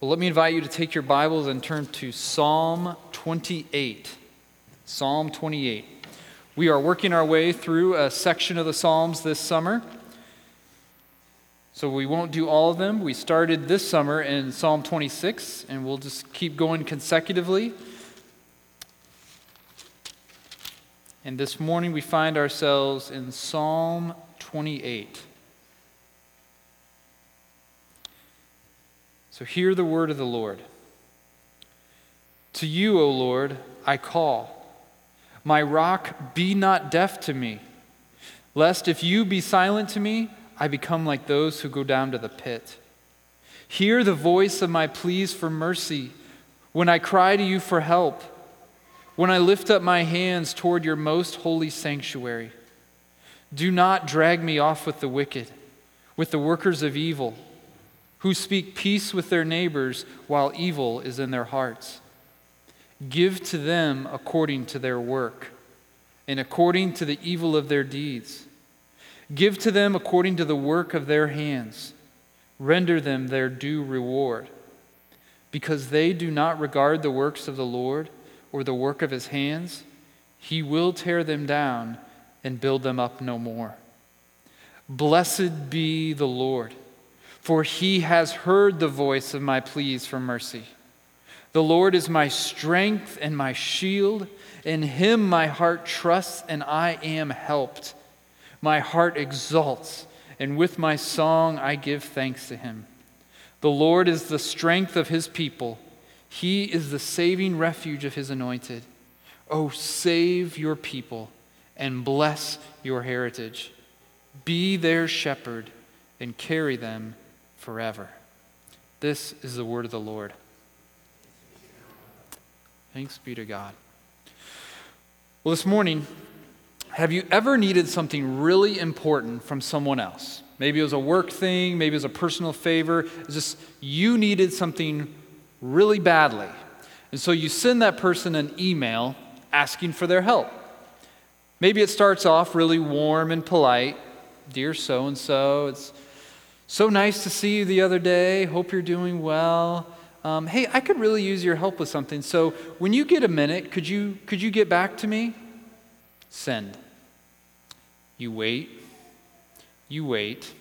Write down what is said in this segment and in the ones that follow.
Well, let me invite you to take your Bibles and turn to Psalm 28. Psalm 28. We are working our way through a section of the Psalms this summer. So we won't do all of them. We started this summer in Psalm 26, and we'll just keep going consecutively. And this morning we find ourselves in Psalm 28. So hear the word of the Lord. To you, O Lord, I call. My rock, be not deaf to me, lest if you be silent to me, I become like those who go down to the pit. Hear the voice of my pleas for mercy when I cry to you for help, when I lift up my hands toward your most holy sanctuary. Do not drag me off with the wicked, with the workers of evil, who speak peace with their neighbors while evil is in their hearts. Give to them according to their work and according to the evil of their deeds. Give to them according to the work of their hands. Render them their due reward. Because they do not regard the works of the Lord or the work of his hands, he will tear them down and build them up no more. Blessed be the Lord, for he has heard the voice of my pleas for mercy. The Lord is my strength and my shield. In him my heart trusts, and I am helped. My heart exults, and with my song I give thanks to him. The Lord is the strength of his people, he is the saving refuge of his anointed. Oh, save your people and bless your heritage. Be their shepherd and carry them forever. This is the word of the Lord. Thanks be to God. Well, this morning, have you ever needed something really important from someone else? Maybe it was a work thing, maybe it was a personal favor. It's just you needed something really badly. And so you send that person an email asking for their help. Maybe it starts off really warm and polite. Dear so and so, it's so nice to see you the other day. Hope you're doing well um, hey, I could really use your help with something. So when you get a minute, could you, could you get back to me? Send. You wait. You wait.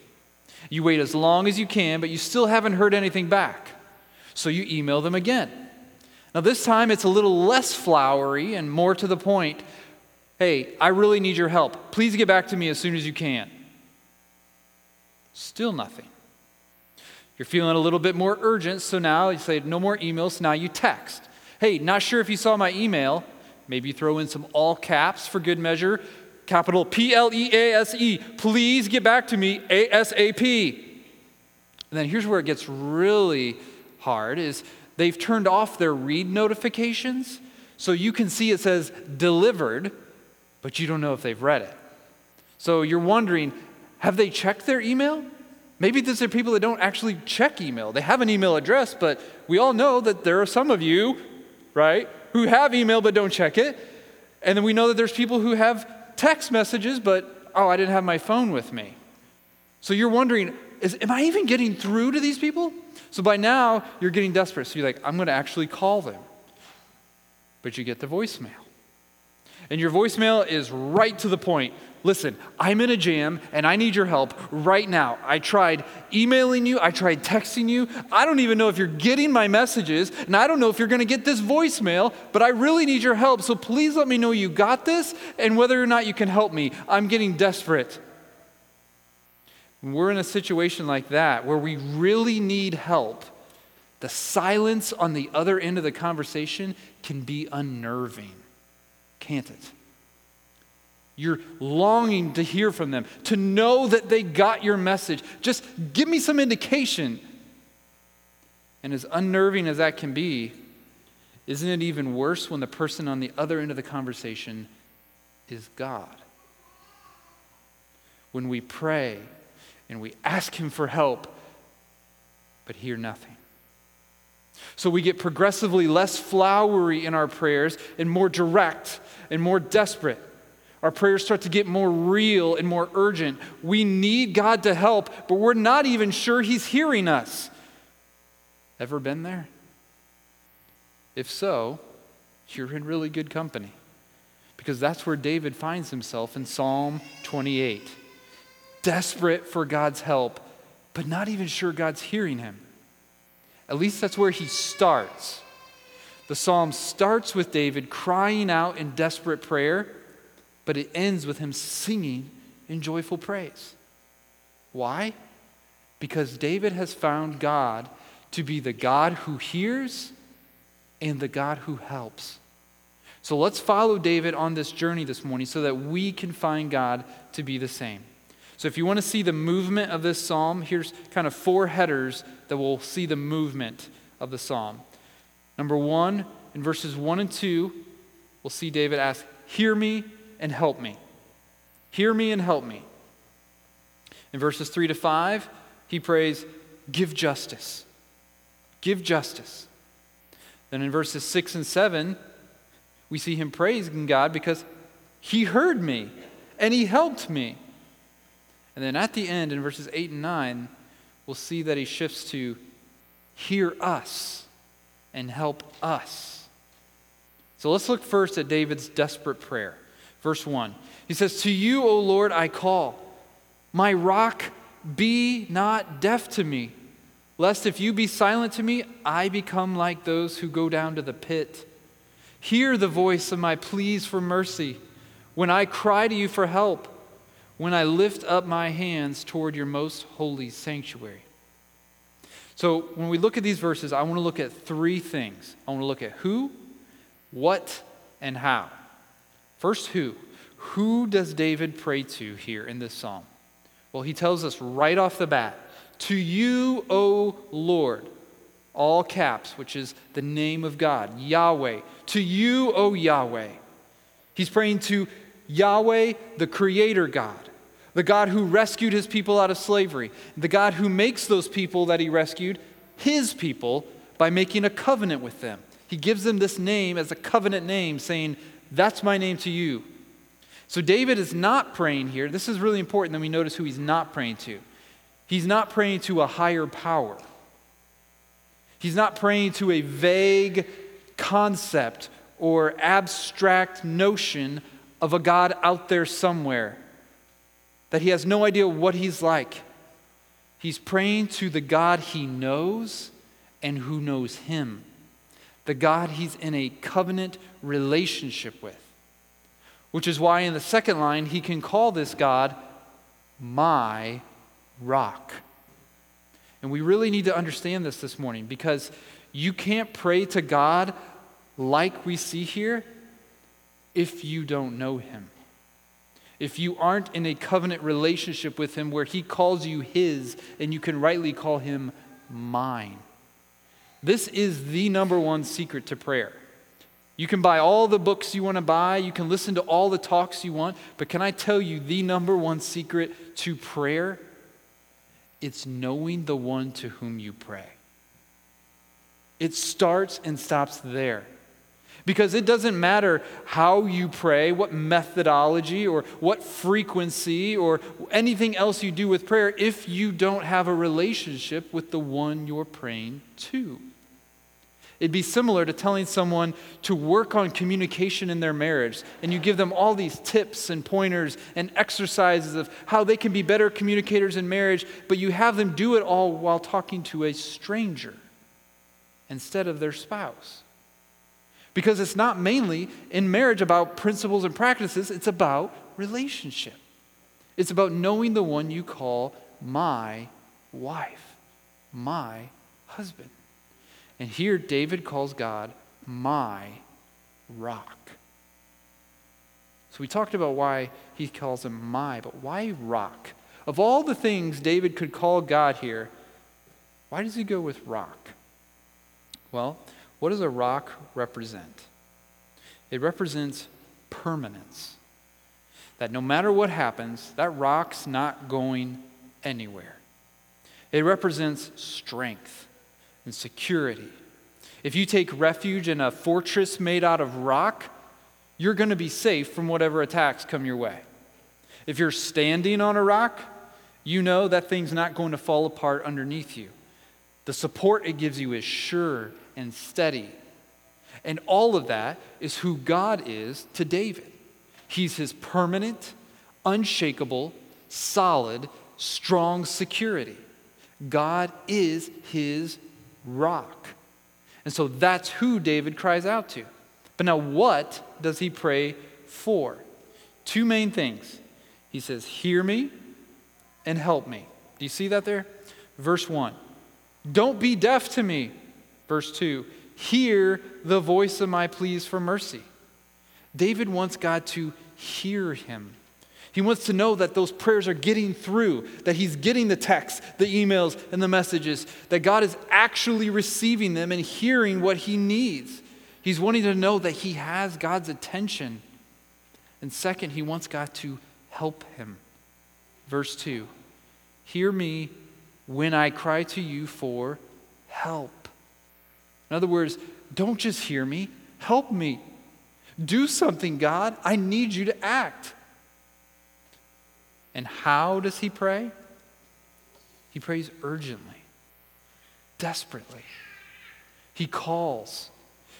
You wait as long as you can, but you still haven't heard anything back. So you email them again. Now, this time it's a little less flowery and more to the point. Hey, I really need your help. Please get back to me as soon as you can. Still nothing. You're feeling a little bit more urgent, so now you say, no more emails, now you text. Hey, not sure if you saw my email. Maybe throw in some all caps for good measure. Capital P L E A S E. Please get back to me ASAP. And then here's where it gets really hard is they've turned off their read notifications. So you can see it says delivered, but you don't know if they've read it. So you're wondering, have they checked their email? Maybe these are people that don't actually check email. They have an email address, but we all know that there are some of you, right, who have email but don't check it. And then we know that there's people who have text messages, but oh, I didn't have my phone with me. So you're wondering, is, am I even getting through to these people? So by now, you're getting desperate. So you're like, I'm going to actually call them. But you get the voicemail. And your voicemail is right to the point. Listen, I'm in a jam and I need your help right now. I tried emailing you, I tried texting you. I don't even know if you're getting my messages, and I don't know if you're going to get this voicemail, but I really need your help. So please let me know you got this and whether or not you can help me. I'm getting desperate. we're in a situation like that where we really need help. The silence on the other end of the conversation can be unnerving, can't it? You're longing to hear from them, to know that they got your message. Just give me some indication. And as unnerving as that can be, isn't it even worse when the person on the other end of the conversation is God? When we pray and we ask Him for help, but hear nothing. So we get progressively less flowery in our prayers and more direct and more desperate. Our prayers start to get more real and more urgent. We need God to help, but we're not even sure He's hearing us. Ever been there? If so, you're in really good company. Because that's where David finds himself in Psalm 28. Desperate for God's help, but not even sure God's hearing him. At least that's where he starts. The psalm starts with David crying out in desperate prayer, but it ends with him singing in joyful praise. Why? Because David has found God to be the God who hears and the God who helps. So let's follow David on this journey this morning so that we can find God to be the same. So if you want to see the movement of this psalm, here's kind of four headers that will see the movement of the psalm. Number one, in verses one and two, we'll see David ask, Hear me and help me. Hear me and help me. In verses three to five, he prays, Give justice. Give justice. Then in verses 6 and 7, we see him praising God because he heard me and he helped me. And then at the end, in verses 8 and 9, we'll see that he shifts to hear us and help us. So let's look first at David's desperate prayer. Verse 1. He says, To you, O Lord, I call. My rock, be not deaf to me lest if you be silent to me, I become like those who go down to the pit. Hear the voice of my pleas for mercy when I cry to you for help, when I lift up my hands toward your most holy sanctuary. So, when we look at these verses, I want to look at three things. I want to look at who, what, and how. First, who. Who does David pray to here in this psalm? Well, he tells us right off the bat to you, O Lord, all caps, which is the name of God, Yahweh. To you, O Yahweh. He's praying to Yahweh, the Creator God, the God who rescued his people out of slavery, the God who makes those people that he rescued his people by making a covenant with them. He gives them this name as a covenant name, saying, That's my name to you. So David is not praying here. This is really important that we notice who he's not praying to. He's not praying to a higher power. He's not praying to a vague concept or abstract notion of a God out there somewhere that he has no idea what he's like. He's praying to the God he knows and who knows him, the God he's in a covenant relationship with. Which is why in the second line, he can call this God my rock. And we really need to understand this this morning because you can't pray to God like we see here if you don't know Him. If you aren't in a covenant relationship with Him where He calls you His and you can rightly call Him mine. This is the number one secret to prayer. You can buy all the books you want to buy, you can listen to all the talks you want, but can I tell you the number one secret to prayer it's knowing the one to whom you pray. It starts and stops there. Because it doesn't matter how you pray, what methodology or what frequency or anything else you do with prayer if you don't have a relationship with the one you're praying to. It'd be similar to telling someone to work on communication in their marriage, and you give them all these tips and pointers and exercises of how they can be better communicators in marriage, but you have them do it all while talking to a stranger instead of their spouse. Because it's not mainly in marriage about principles and practices, it's about relationship. It's about knowing the one you call my wife, my husband. And here David calls God my rock. So we talked about why he calls him my, but why rock? Of all the things David could call God here, why does he go with rock? Well, what does a rock represent? It represents permanence. That no matter what happens, that rock's not going anywhere. It represents strength and security. If you take refuge in a fortress made out of rock, you're going to be safe from whatever attacks come your way. If you're standing on a rock, you know that thing's not going to fall apart underneath you. The support it gives you is sure and steady. And all of that is who God is to David. He's his permanent, unshakable, solid, strong security. God is his rock. And so that's who David cries out to. But now, what does he pray for? Two main things. He says, Hear me and help me. Do you see that there? Verse 1 Don't be deaf to me. Verse 2 Hear the voice of my pleas for mercy. David wants God to hear him. He wants to know that those prayers are getting through, that he's getting the texts, the emails, and the messages, that God is actually receiving them and hearing what he needs. He's wanting to know that he has God's attention. And second, he wants God to help him. Verse 2 Hear me when I cry to you for help. In other words, don't just hear me, help me. Do something, God. I need you to act. And how does he pray? He prays urgently, desperately. He calls.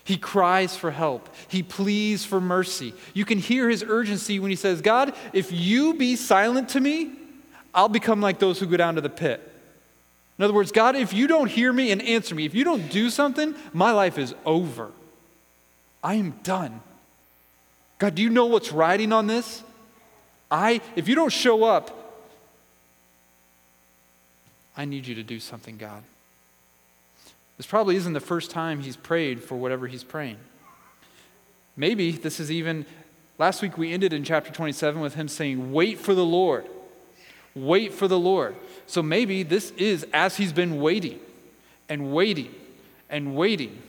He cries for help. He pleads for mercy. You can hear his urgency when he says, God, if you be silent to me, I'll become like those who go down to the pit. In other words, God, if you don't hear me and answer me, if you don't do something, my life is over. I am done. God, do you know what's riding on this? I, if you don't show up, I need you to do something, God. This probably isn't the first time he's prayed for whatever he's praying. Maybe this is even, last week we ended in chapter 27 with him saying, Wait for the Lord. Wait for the Lord. So maybe this is as he's been waiting and waiting and waiting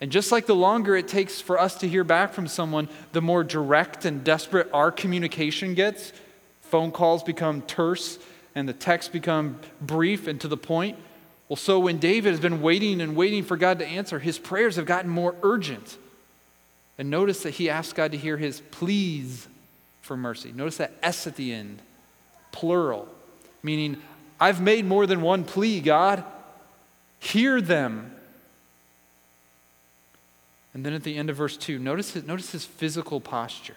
and just like the longer it takes for us to hear back from someone, the more direct and desperate our communication gets. Phone calls become terse and the texts become brief and to the point. Well, so when David has been waiting and waiting for God to answer, his prayers have gotten more urgent. And notice that he asks God to hear his pleas for mercy. Notice that S at the end, plural, meaning, I've made more than one plea, God. Hear them. And then at the end of verse 2, notice his, notice his physical posture.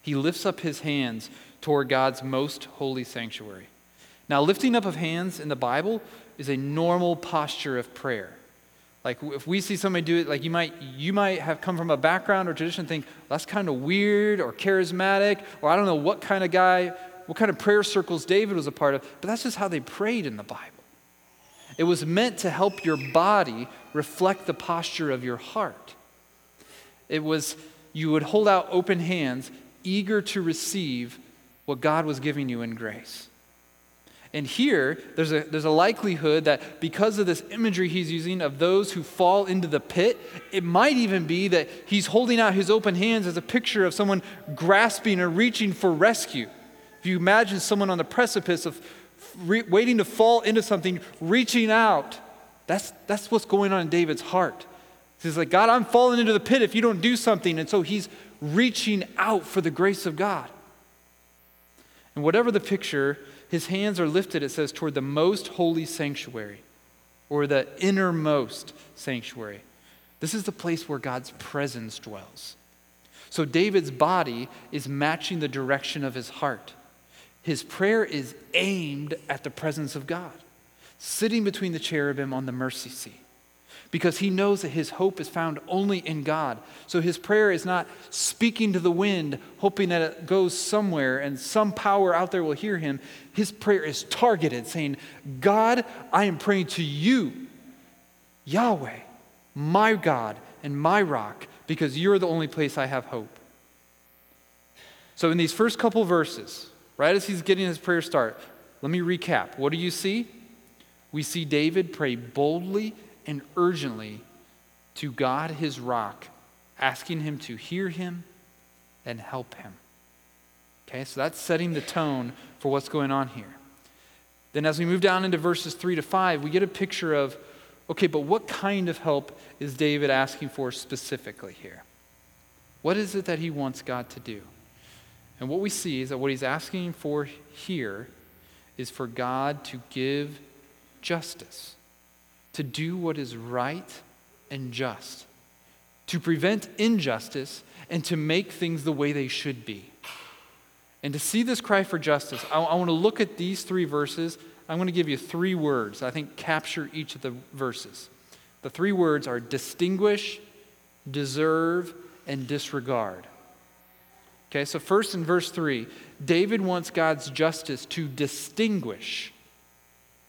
He lifts up his hands toward God's most holy sanctuary. Now, lifting up of hands in the Bible is a normal posture of prayer. Like if we see somebody do it, like you might you might have come from a background or tradition, think that's kind of weird or charismatic, or I don't know what kind of guy, what kind of prayer circles David was a part of, but that's just how they prayed in the Bible. It was meant to help your body reflect the posture of your heart. It was, you would hold out open hands, eager to receive what God was giving you in grace. And here, there's a, there's a likelihood that because of this imagery he's using of those who fall into the pit, it might even be that he's holding out his open hands as a picture of someone grasping or reaching for rescue. If you imagine someone on the precipice of re- waiting to fall into something, reaching out. That's, that's what's going on in David's heart. He's like, God, I'm falling into the pit if you don't do something. And so he's reaching out for the grace of God. And whatever the picture, his hands are lifted, it says, toward the most holy sanctuary or the innermost sanctuary. This is the place where God's presence dwells. So David's body is matching the direction of his heart. His prayer is aimed at the presence of God, sitting between the cherubim on the mercy seat, because he knows that his hope is found only in God. So his prayer is not speaking to the wind, hoping that it goes somewhere and some power out there will hear him. His prayer is targeted, saying, God, I am praying to you, Yahweh, my God and my rock, because you're the only place I have hope. So in these first couple verses, right as he's getting his prayer start, let me recap. What do you see? We see David pray boldly and urgently to God, his rock, asking him to hear him and help him. Okay, so that's setting the tone for what's going on here. Then, as we move down into verses 3 to 5, we get a picture of okay, but what kind of help is David asking for specifically here? What is it that he wants God to do? And what we see is that what he's asking for here is for God to give justice. to do what is right and just, to prevent injustice, and to make things the way they should be. And to see this cry for justice, I, I want to look at these three verses. I'm going to give you three words I think capture each of the verses. The three words are distinguish, deserve, and disregard. Okay, so first in verse 3, David wants God's justice to distinguish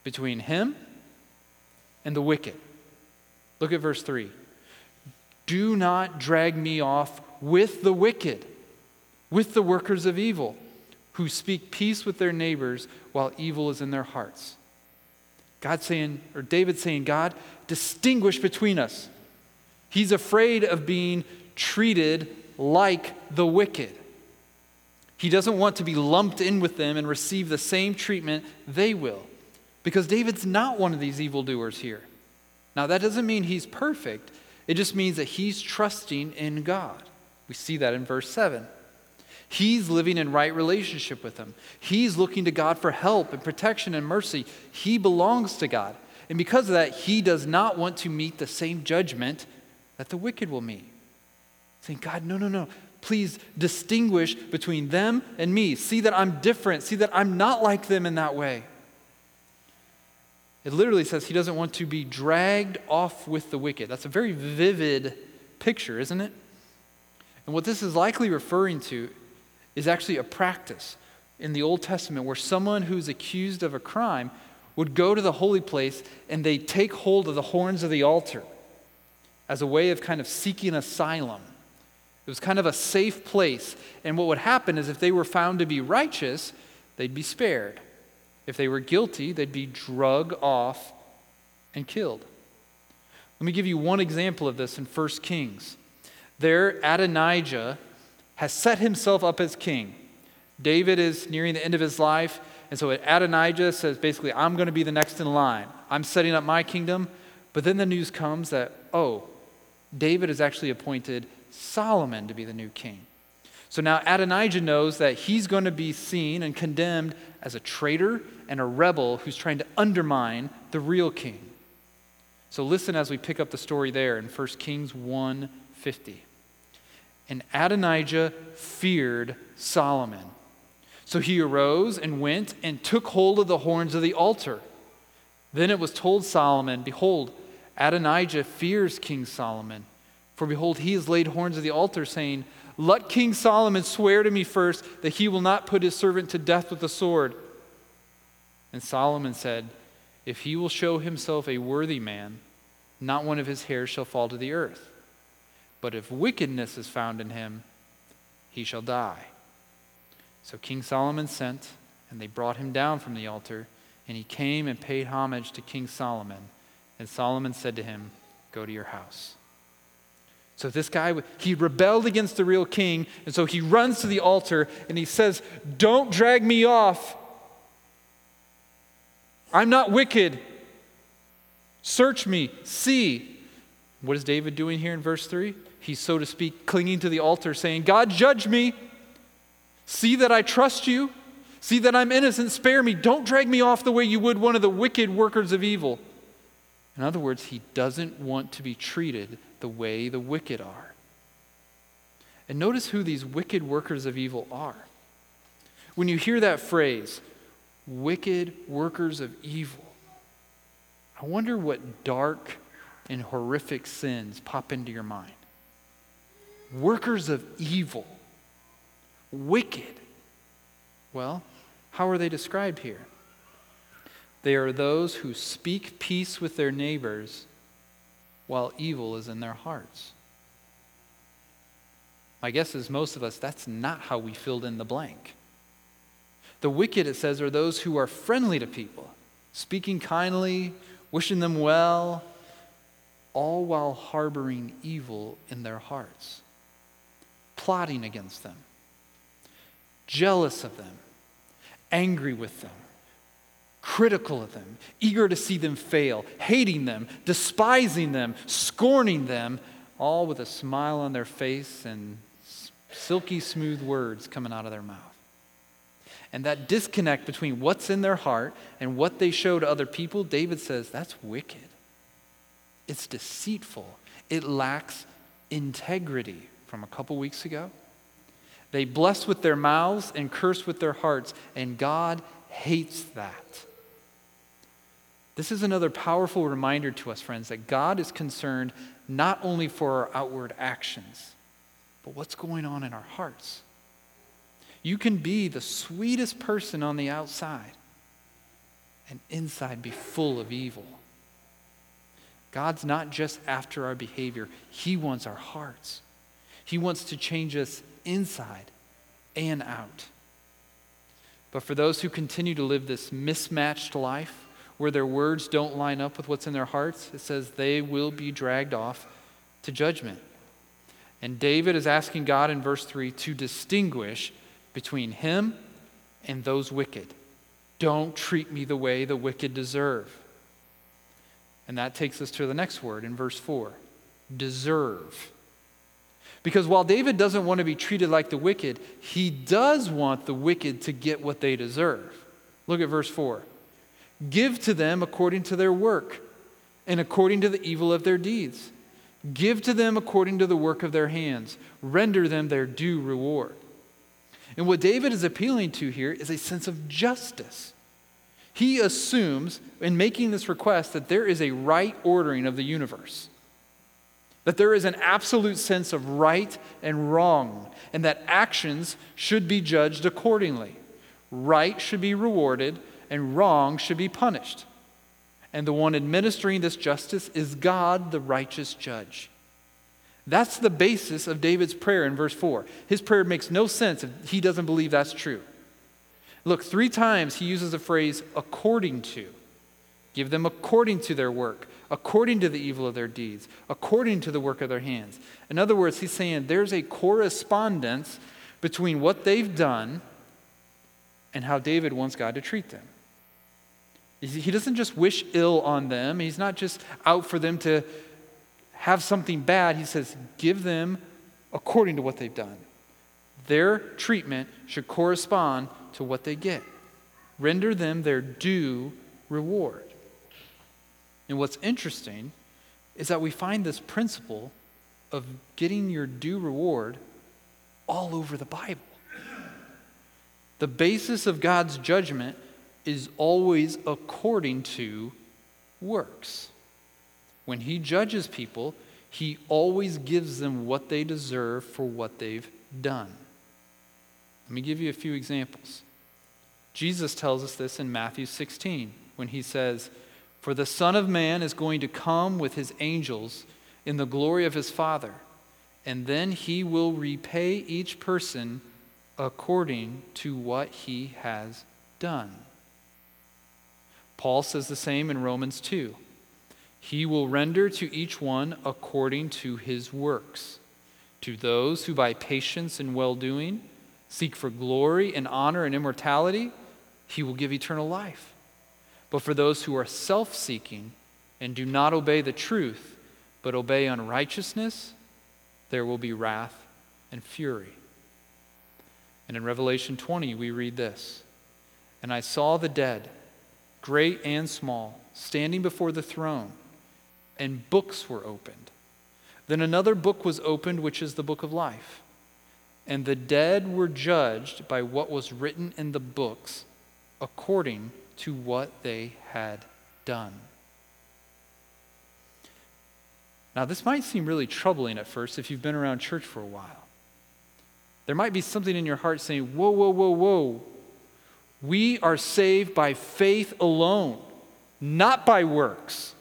between him and the wicked. Look at verse 3. Do not drag me off with the wicked, with the workers of evil, who speak peace with their neighbors while evil is in their hearts. God saying, or David saying, God, distinguish between us. He's afraid of being treated like the wicked. He doesn't want to be lumped in with them and receive the same treatment they will. Because David's not one of these evildoers here. Now, that doesn't mean he's perfect, it just means that he's trusting in God. We see that in verse 7. He's living in right relationship with Him. He's looking to God for help and protection and mercy. He belongs to God. And because of that, he does not want to meet the same judgment that the wicked will meet. Saying, God, no, no, no. Please distinguish between them and me. See that I'm different. See that I'm not like them in that way. It literally says he doesn't want to be dragged off with the wicked. That's a very vivid picture, isn't it? And what this is likely referring to is actually a practice in the Old Testament where someone who's accused of a crime would go to the holy place and they take hold of the horns of the altar as a way of kind of seeking asylum. It was kind of a safe place. And what would happen is if they were found to be righteous, they'd be spared. If they were guilty, they'd be drug off and killed. Let me give you one example of this in 1 Kings. There, Adonijah has set himself up as king. David is nearing the end of his life, and so Adonijah says basically, I'm going to be the next in line. I'm setting up my kingdom. But then the news comes that, oh, David is actually appointed Solomon to be the new king. So now Adonijah knows that he's going to be seen and condemned as a traitor and a rebel who's trying to undermine the real king. So listen as we pick up the story there in 1 Kings 1:50. And Adonijah feared Solomon. So he arose and went and took hold of the horns of the altar. Then it was told Solomon, Behold, Adonijah fears King Solomon. For behold, he has laid horns of the altar, saying, Let King Solomon swear to me first that he will not put his servant to death with the sword. And Solomon said, If he will show himself a worthy man, not one of his hairs shall fall to the earth. But if wickedness is found in him, he shall die. So King Solomon sent, and they brought him down from the altar, and he came and paid homage to King Solomon. And Solomon said to him, Go to your house. So this guy, he rebelled against the real king, and so he runs to the altar and he says, Don't drag me off. I'm not wicked. Search me, see. What is David doing here in verse 3? he's, so to speak, clinging to the altar, saying, God, judge me. See that I trust you. See that I'm innocent. Spare me. Don't drag me off the way you would one of the wicked workers of evil. In other words, he doesn't want to be treated the way the wicked are. And notice who these wicked workers of evil are. When you hear that phrase, wicked workers of evil, I wonder what dark and horrific sins pop into your mind workers of evil, wicked. Well, how are they described here? They are those who speak peace with their neighbors while evil is in their hearts. My guess is most of us, that's not how we filled in the blank. The wicked, it says, are those who are friendly to people, speaking kindly, wishing them well, all while harboring evil in their hearts plotting against them, jealous of them, angry with them, critical of them, eager to see them fail, hating them, despising them, scorning them, all with a smile on their face and silky smooth words coming out of their mouth. And that disconnect between what's in their heart and what they show to other people, David says, that's wicked. it's deceitful, it lacks integrity from a couple weeks ago. They bless with their mouths and curse with their hearts, and God hates that. This is another powerful reminder to us, friends, that God is concerned not only for our outward actions, but what's going on in our hearts. You can be the sweetest person on the outside and inside be full of evil. God's not just after our behavior, He wants our hearts. He wants to change us inside and out. But for those who continue to live this mismatched life, where their words don't line up with what's in their hearts, it says they will be dragged off to judgment. And David is asking God in verse 3 to distinguish between him and those wicked. Don't treat me the way the wicked deserve. And that takes us to the next word in verse 4 deserve. Because while David doesn't want to be treated like the wicked, he does want the wicked to get what they deserve. Look at verse 4 Give to them according to their work and according to the evil of their deeds. Give to them according to the work of their hands. Render them their due reward. And what David is appealing to here is a sense of justice. He assumes, in making this request, that there is a right ordering of the universe, that there is an absolute sense of right and wrong, and that actions should be judged accordingly. Right should be rewarded, and wrong should be punished. And the one administering this justice is God, the righteous judge. That's the basis of David's prayer in verse 4. His prayer makes no sense if he doesn't believe that's true. Look, three times he uses the phrase according to. Give them according to their work, according to the evil of their deeds, according to the work of their hands. In other words, he's saying there's a correspondence between what they've done and how David wants God to treat them. He doesn't just wish ill on them, he's not just out for them to have something bad, he says, give them according to what they've done. Their treatment should correspond to what they get. Render them their due reward. And what's interesting is that we find this principle of getting your due reward all over the Bible. The basis of God's judgment is always according to works. When he judges people, he always gives them what they deserve for what they've done. Let me give you a few examples. Jesus tells us this in Matthew 16 when he says, For the Son of Man is going to come with his angels in the glory of his Father, and then he will repay each person according to what he has done. Paul says the same in Romans 2. He will render to each one according to his works. To those who by patience and well doing seek for glory and honor and immortality, he will give eternal life. But for those who are self seeking and do not obey the truth, but obey unrighteousness, there will be wrath and fury. And in Revelation 20, we read this And I saw the dead, great and small, standing before the throne and books were opened. Then another book was opened, which is the book of life. And the dead were judged by what was written in the books according to what they had done. Now, this might seem really troubling at first if you've been around church for a while. There might be something in your heart saying, Whoa, whoa, whoa, whoa. We are saved by faith alone, not by works.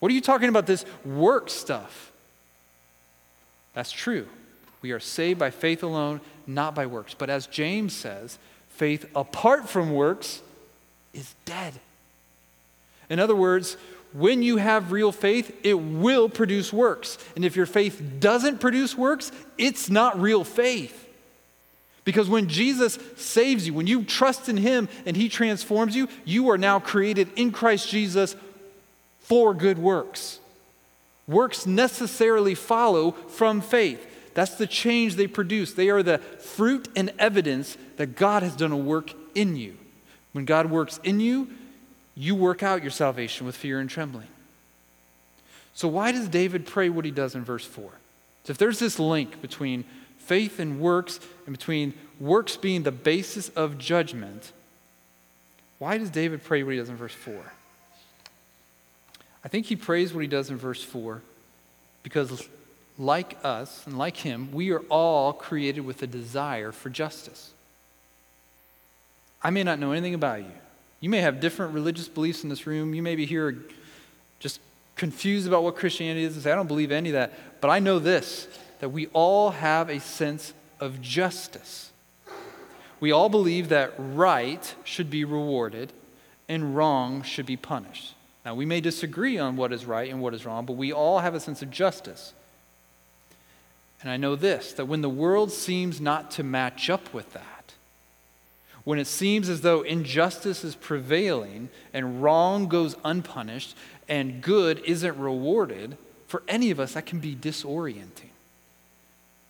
What are you talking about this work stuff? That's true. We are saved by faith alone, not by works. But as James says, faith apart from works is dead. In other words, when you have real faith, it will produce works. And if your faith doesn't produce works, it's not real faith. Because when Jesus saves you, when you trust in Him and He transforms you, you are now created in Christ Jesus for good works. Works necessarily follow from faith. That's the change they produce. They are the fruit and evidence that God has done a work in you. When God works in you, you work out your salvation with fear and trembling. So, why does David pray what he does in verse 4? So, if there's this link between faith and works, and between works being the basis of judgment, why does David pray what he does in verse 4? I think he prays what he does in verse 4 because, like us and like him, we are all created with a desire for justice. I may not know anything about you. You may have different religious beliefs in this room. You may be here just confused about what Christianity is and say, I don't believe any of that. But I know this that we all have a sense of justice. We all believe that right should be rewarded and wrong should be punished. Now, we may disagree on what is right and what is wrong, but we all have a sense of justice. And I know this that when the world seems not to match up with that, when it seems as though injustice is prevailing and wrong goes unpunished and good isn't rewarded, for any of us, that can be disorienting.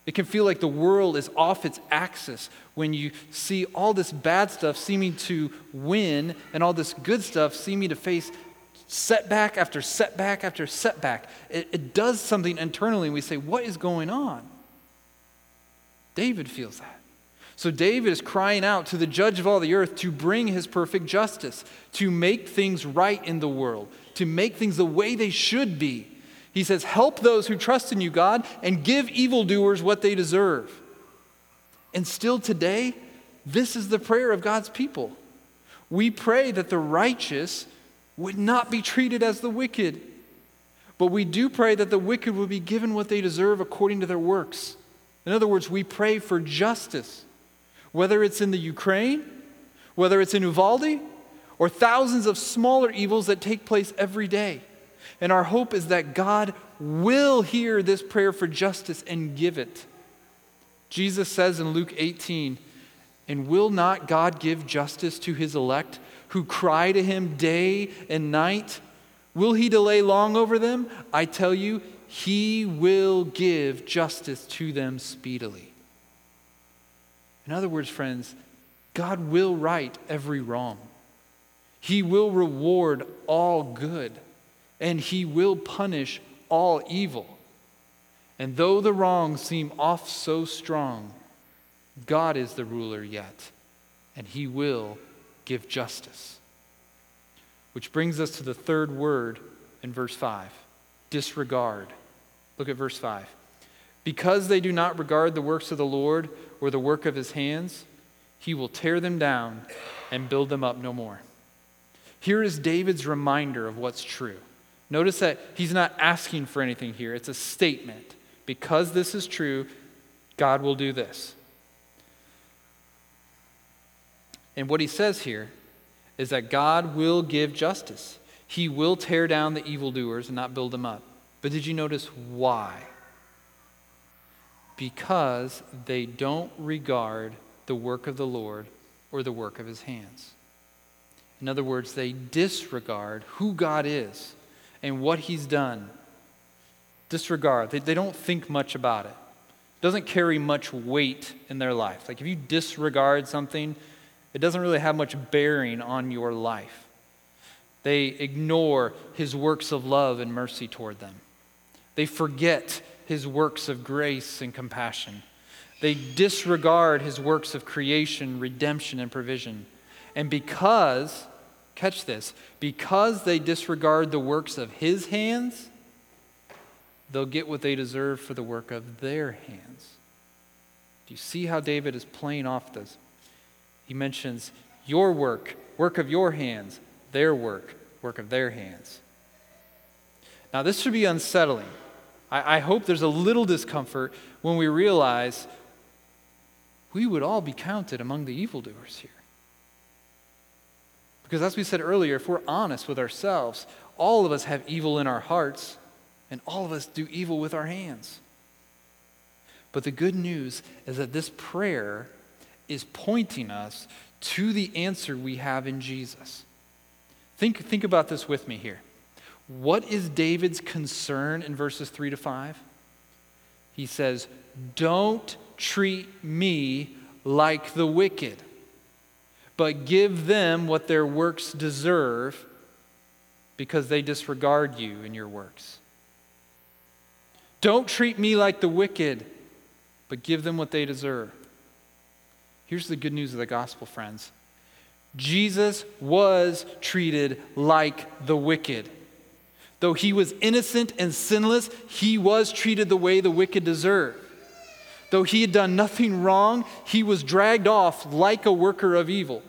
It can feel like the world is off its axis when you see all this bad stuff seeming to win and all this good stuff seeming to face setback after setback after setback. It, it does something internally, and we say, What is going on? David feels that. So David is crying out to the judge of all the earth to bring his perfect justice, to make things right in the world, to make things the way they should be. He says, Help those who trust in you, God, and give evildoers what they deserve. And still today, this is the prayer of God's people. We pray that the righteous would not be treated as the wicked, but we do pray that the wicked will be given what they deserve according to their works. In other words, we pray for justice, whether it's in the Ukraine, whether it's in Uvalde, or thousands of smaller evils that take place every day. And our hope is that God will hear this prayer for justice and give it. Jesus says in Luke 18, And will not God give justice to his elect who cry to him day and night? Will he delay long over them? I tell you, he will give justice to them speedily. In other words, friends, God will right every wrong. He will reward all good and he will punish all evil. And though the wrongs seem off so strong, God is the ruler yet, and he will give justice. Which brings us to the third word in verse 5 disregard. Look at verse 5. Because they do not regard the works of the Lord or the work of his hands, he will tear them down and build them up no more. Here is David's reminder of what's true. Notice that he's not asking for anything here, it's a statement. Because this is true, God will do this. And what he says here is that God will give justice. He will tear down the evildoers and not build them up. But did you notice why? Because they don't regard the work of the Lord or the work of his hands. In other words, they disregard who God is and what he's done. Disregard. They, they don't think much about it. it. Doesn't carry much weight in their life. Like if you disregard something, it doesn't really have much bearing on your life. They ignore his works of love and mercy toward them. They forget his works of grace and compassion. They disregard his works of creation, redemption, and provision. And because Catch this. Because they disregard the works of his hands, they'll get what they deserve for the work of their hands. Do you see how David is playing off this? He mentions your work, work of your hands, their work, work of their hands. Now, this should be unsettling. I, I hope there's a little discomfort when we realize we would all be counted among the evildoers here. Because as we said earlier, if we're honest with ourselves, all of us have evil in our hearts, and all of us do evil with our hands. But the good news is that this prayer is pointing us to the answer we have in Jesus. Think, think about this with me here. What is David's concern in verses 3 to 5? He says, Don't treat me like the wicked but give them what their works deserve because they disregard you and your works. Don't treat me like the wicked, but give them what they deserve. Here's the good news of the gospel, friends Jesus was treated like the wicked. Though he was innocent and sinless, he was treated the way the wicked deserve. Though he had done nothing wrong, he was dragged off like a worker of evil.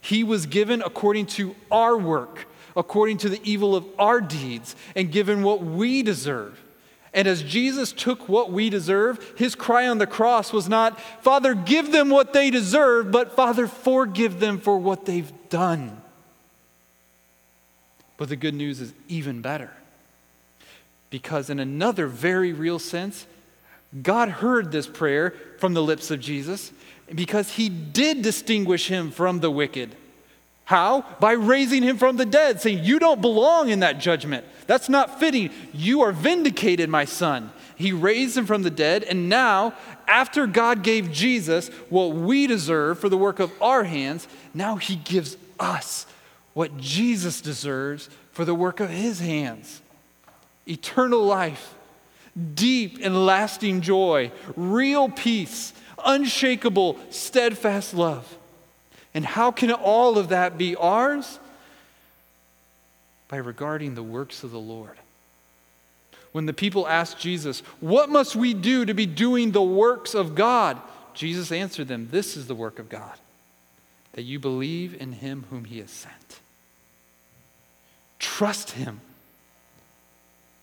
He was given according to our work, according to the evil of our deeds, and given what we deserve. And as Jesus took what we deserve, his cry on the cross was not, Father, give them what they deserve, but Father, forgive them for what they've done. But the good news is even better. Because, in another very real sense, God heard this prayer from the lips of Jesus because he did distinguish him from the wicked. How? By raising him from the dead, saying, You don't belong in that judgment. That's not fitting. You are vindicated, my son. He raised him from the dead, and now, after God gave Jesus what we deserve for the work of our hands, now he gives us what Jesus deserves for the work of his hands eternal life, deep and lasting joy, real peace, unshakable, steadfast love. And how can all of that be ours? By regarding the works of the Lord. When the people asked Jesus, What must we do to be doing the works of God? Jesus answered them, This is the work of God, that you believe in him whom he has sent. Trust him.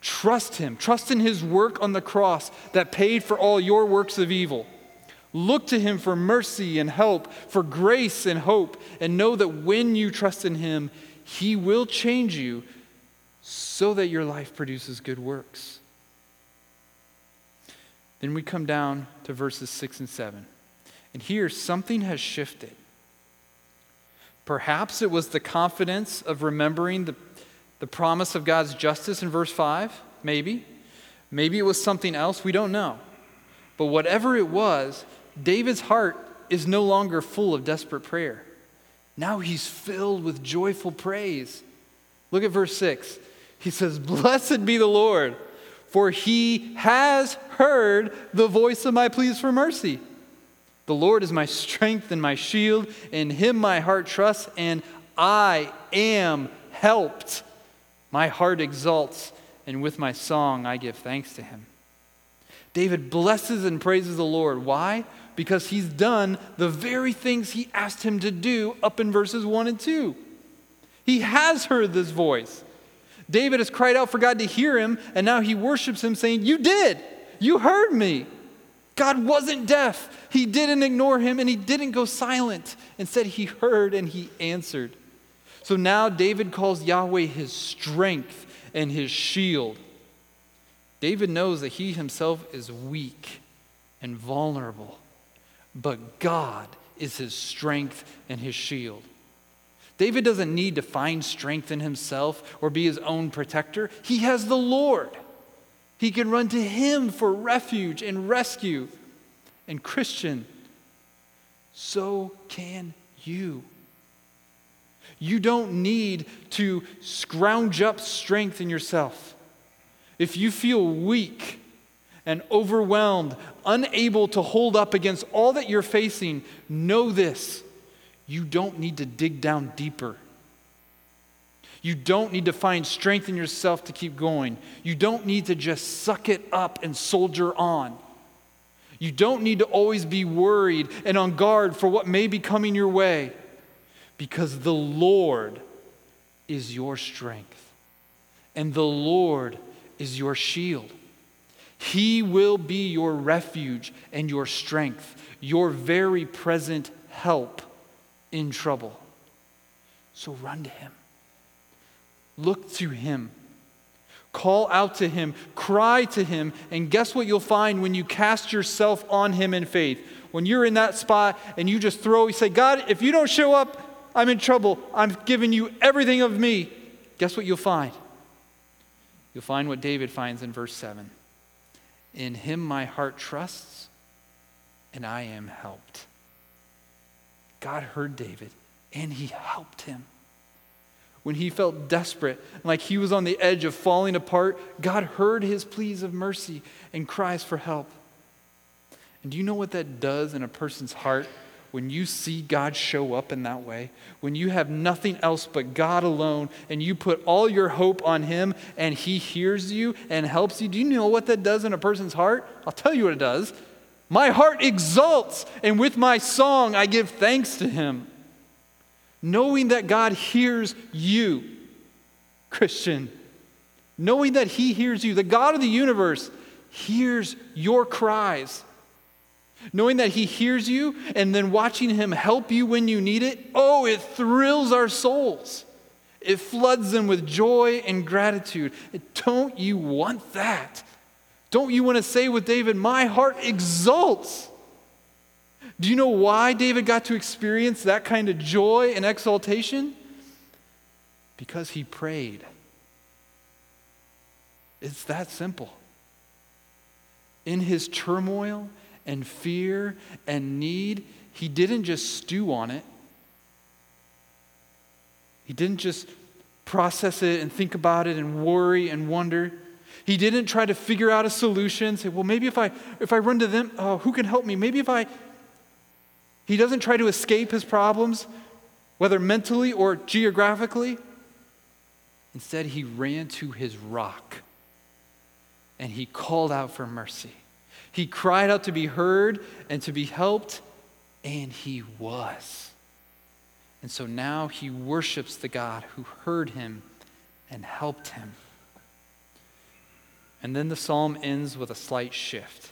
Trust him. Trust in his work on the cross that paid for all your works of evil. Look to him for mercy and help, for grace and hope, and know that when you trust in him, he will change you so that your life produces good works. Then we come down to verses 6 and 7. And here, something has shifted. Perhaps it was the confidence of remembering the, the promise of God's justice in verse 5, maybe. Maybe it was something else, we don't know. But whatever it was, David's heart is no longer full of desperate prayer. Now he's filled with joyful praise. Look at verse 6. He says, Blessed be the Lord, for he has heard the voice of my pleas for mercy. The Lord is my strength and my shield. In him my heart trusts, and I am helped. My heart exalts, and with my song I give thanks to him. David blesses and praises the Lord. Why? because he's done the very things he asked him to do up in verses 1 and 2. He has heard this voice. David has cried out for God to hear him, and now he worships him, saying, You did. You heard me. God wasn't deaf. He didn't ignore him, and he didn't go silent. Instead, he heard and he answered. So now David calls Yahweh his strength and his shield. David knows that he himself is weak and vulnerable but God is his strength and his shield. David doesn't need to find strength in himself or be his own protector. He has the Lord. He can run to him for refuge and rescue. And, Christian, so can you. You don't need to scrounge up strength in yourself. If you feel weak, and overwhelmed, unable to hold up against all that you're facing, know this you don't need to dig down deeper. You don't need to find strength in yourself to keep going. You don't need to just suck it up and soldier on. You don't need to always be worried and on guard for what may be coming your way because the Lord is your strength and the Lord is your shield. He will be your refuge and your strength, your very present help in trouble. So run to Him. Look to Him. Call out to Him. Cry to Him. And guess what you'll find when you cast yourself on Him in faith? When you're in that spot and you just throw, you say, God, if you don't show up, I'm in trouble. I'm giving you everything of me. Guess what you'll find? You'll find what David finds in verse 7. In him my heart trusts, and I am helped. God heard David, and he helped him. when he felt desperate, like he was on the edge of falling apart, God heard his pleas of mercy and cries for help. And do you know what that does in a person's heart when you see God show up in that way? When you have nothing else but God alone and you put all your hope on him and he hears you and helps you? Do you know what that does in a person's heart? I'll tell you what it does. My heart exults, and with my song, I give thanks to him. Knowing that God hears you, Christian. Knowing that he hears you, the God of the universe hears your cries. Knowing that he hears you and then watching him help you when you need it, oh, it thrills our souls. It floods them with joy and gratitude. Don't you want that? Don't you want to say with David, My heart exults? Do you know why David got to experience that kind of joy and exaltation? Because he prayed. It's that simple. In his turmoil and fear and need, he didn't just stew on it. He didn't just process it and think about it and worry and wonder. He didn't try to figure out a solution, say, well, maybe if I, if I run to them, oh, who can help me? Maybe if I. He doesn't try to escape his problems, whether mentally or geographically. Instead, he ran to his rock and he called out for mercy. He cried out to be heard and to be helped, and he was. And so now he worships the God who heard him and helped him. And then the psalm ends with a slight shift.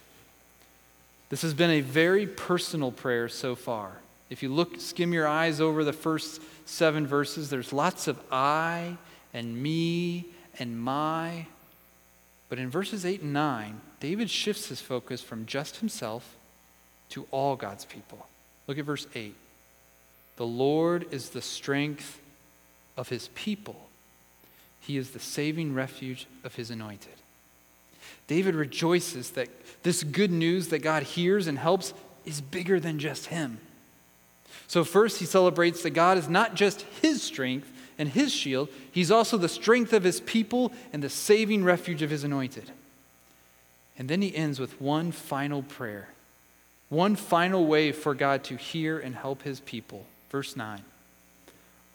This has been a very personal prayer so far. If you look, skim your eyes over the first seven verses, there's lots of I and me and my. But in verses 8 and 9, David shifts his focus from just himself to all God's people. Look at verse 8. The Lord is the strength of his people, he is the saving refuge of his anointed. David rejoices that this good news that God hears and helps is bigger than just him. So, first, he celebrates that God is not just his strength and his shield, he's also the strength of his people and the saving refuge of his anointed. And then he ends with one final prayer, one final way for God to hear and help his people. Verse 9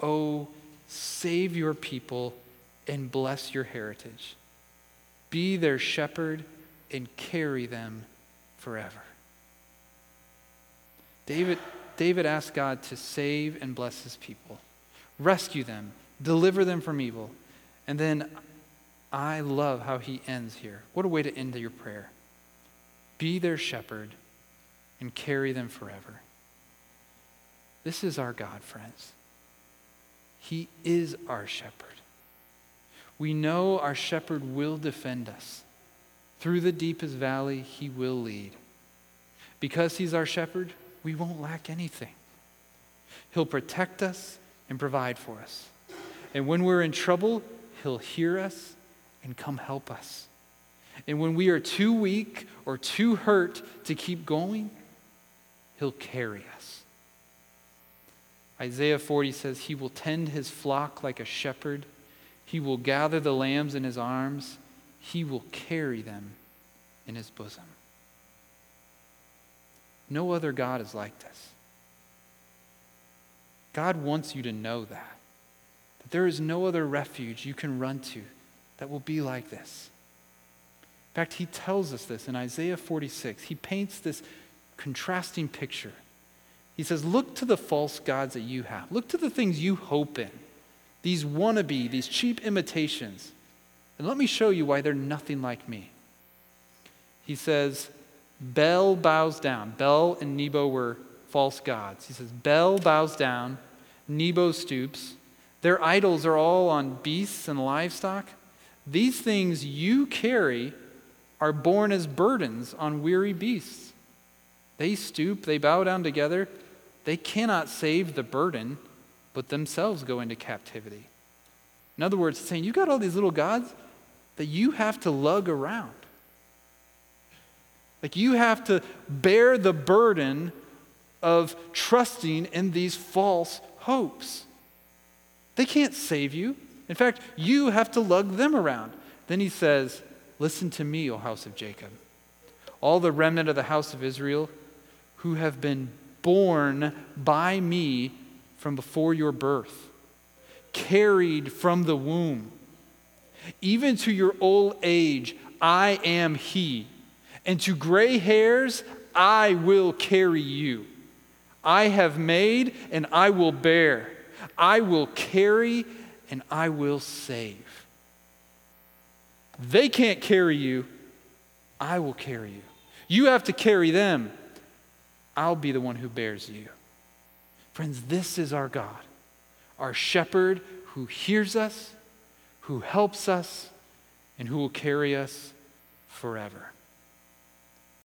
Oh, save your people and bless your heritage. Be their shepherd and carry them forever. David, David asked God to save and bless his people, rescue them, deliver them from evil. And then I love how he ends here. What a way to end your prayer. Be their shepherd and carry them forever. This is our God, friends. He is our shepherd. We know our shepherd will defend us. Through the deepest valley, he will lead. Because he's our shepherd, we won't lack anything. He'll protect us and provide for us. And when we're in trouble, he'll hear us and come help us. And when we are too weak or too hurt to keep going, he'll carry us. Isaiah 40 says, He will tend his flock like a shepherd. He will gather the lambs in his arms, he will carry them in his bosom. No other God is like this. God wants you to know that. That there is no other refuge you can run to that will be like this. In fact, he tells us this in Isaiah 46. He paints this contrasting picture. He says, Look to the false gods that you have, look to the things you hope in these wannabe, these cheap imitations. And let me show you why they're nothing like me. He says, Bel bows down. Bel and Nebo were false gods. He says, Bel bows down, Nebo stoops. Their idols are all on beasts and livestock. These things you carry are borne as burdens on weary beasts. They stoop, they bow down together. They cannot save the burden but themselves go into captivity. In other words, saying, You got all these little gods that you have to lug around. Like you have to bear the burden of trusting in these false hopes. They can't save you. In fact, you have to lug them around. Then he says, Listen to me, O house of Jacob, all the remnant of the house of Israel who have been borne by me from before your birth, carried from the womb. Even to your old age, I am He, and to gray hairs, I will carry you. I have made, and I will bear. I will carry, and I will save. They can't carry you, I will carry you. You have to carry them. I'll be the one who bears you. Friends, this is our God, our shepherd who hears us, who helps us, and who will carry us forever.